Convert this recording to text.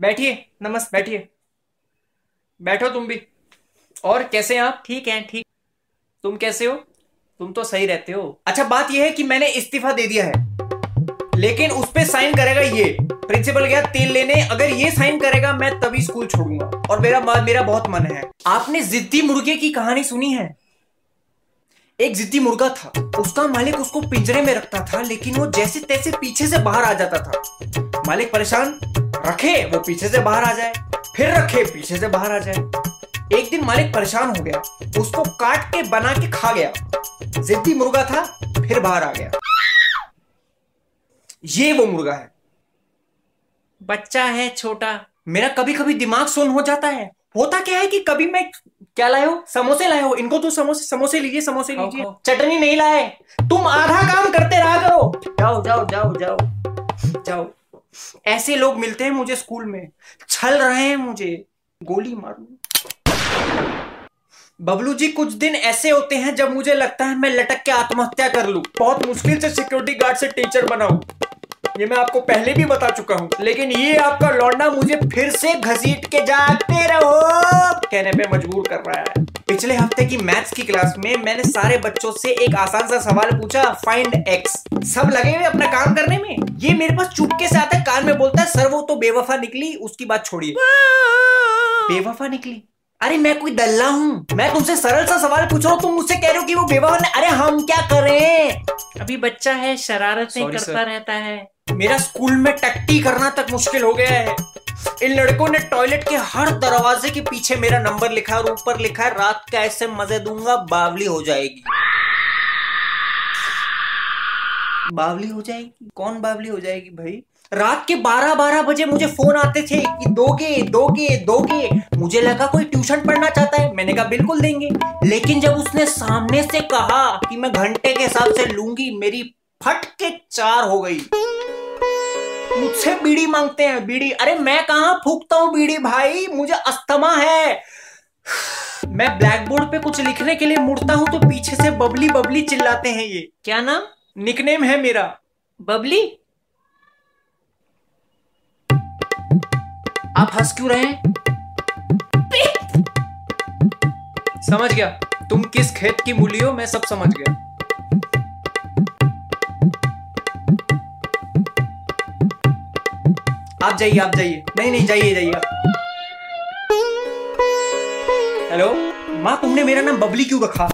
बैठिए, नमस्ते, बैठिए। बैठो तुम भी। और कैसे हैं आप? ठीक है, ठीक। तुम कैसे हो? तुम तो सही रहते हो। अच्छा बात यह है कि मैंने इस्तीफा दे दिया है। लेकिन उस पर साइन करेगा ये। प्रिंसिपल गया, तेल लेने। अगर ये साइन करेगा, मैं तभी स्कूल छोड़ूँगा। और मेरा मेरा बहुत मन है। आपने जिद्दी मुर्गे की कहानी सुनी है? एक जिद्दी मुर्गा था। उसका मालिक उसको पिंजरे में रखता था, लेकिन वो जैसे तैसे पीछे से बाहर आ जाता था। मालिक परेशान रखे वो पीछे से बाहर आ जाए। फिर रखे पीछे से बाहर आ जाए। एक दिन मालिक परेशान हो गया। उसको काट के बना के खा गया। जिद्दी मुर्गा था फिर बाहर आ गया। ये वो मुर्गा है। बच्चा है छोटा। मेरा कभी कभी दिमाग सुन हो जाता है। होता क्या है कि कभी मैं क्या लाए हो? समोसे लाए हो? इनको तो समोसे समोसे लीजिए समोसे लीजिए। चटनी नहीं लाए। तुम आधा काम करते रहा करो। जाओ जाओ जाओ जाओ। जाओ। ऐसे लोग मिलते हैं मुझे स्कूल में। छल रहे हैं मुझे। गोली मारू। बबलू जी, कुछ दिन ऐसे होते हैं जब मुझे लगता है मैं लटक के आत्महत्या कर लू। बहुत मुश्किल से सिक्योरिटी गार्ड से टीचर बनाऊँ। ये मैं आपको पहले भी बता चुका हूँ। लेकिन ये आपका लौंडा मुझे फिर से घसीट के जागते रहो कहने पे मजबूर कर रहा है। पिछले हफ़्ते की मैथ्स की क्लास में मैंने सारे बच्चों से एक आसान सा सवाल पूछा फाइंड एक्स सब लगे हुए अपना काम करने में? ये मेरे पास चुपके से आता है कान में बोलता है सर वो तो बेवफा निकली उसकी बात छोड़िए। बेवफा निकली? अरे मैं कोई दल्ला हूँ। मैं तुमसे सरल सा सवाल पूछ रहा हूँ तुम मुझसे कह रहे हो कि वो बेवफा अरे हम क्या करें? अभी बच्चा है शरारतें करता रहता है। मेरा स्कूल में टट्टी करना तक मुश्किल हो गया है। इन लड़कों ने टॉयलेट के हर दरवाजे के पीछे मेरा नंबर लिखा और ऊपर लिखा है, रात का ऐसे मज़े दूँगा, बावली हो जाएगी। बावली हो जाएगी? कौन बावली हो जाएगी भाई? रात के 12-12 बजे मुझे फ़ोन आते थे कि दोगे दोगे दोगे। मुझे लगा कोई ट्यूशन पढ़ना चाहता है। मैंने कहा, बिल्कुल देंगे। लेकिन जब उसने सामने से कहा कि मैं घंटे के हिसाब से लूँगी, मेरी फट के चार हो गई। मुझसे बीड़ी मांगते हैं, बीड़ी। अरे मैं कहा फूकता हूँ बीड़ी भाई? मुझे अस्थमा है। मैं ब्लैक बोर्ड पे कुछ लिखने के लिए मुड़ता हूँ तो पीछे से बबली बबली चिल्लाते हैं ये। क्या नाम? निकनेम है मेरा। बबली? आप हंस क्यों रहे हैं? समझ गया। तुम किस खेत की मूली हो मैं सब समझ गया आप जाइए आप जाइए। नहीं नहीं, जाइए जाइए। हेलो माँ, तुमने मेरा नाम बबली क्यों रखा?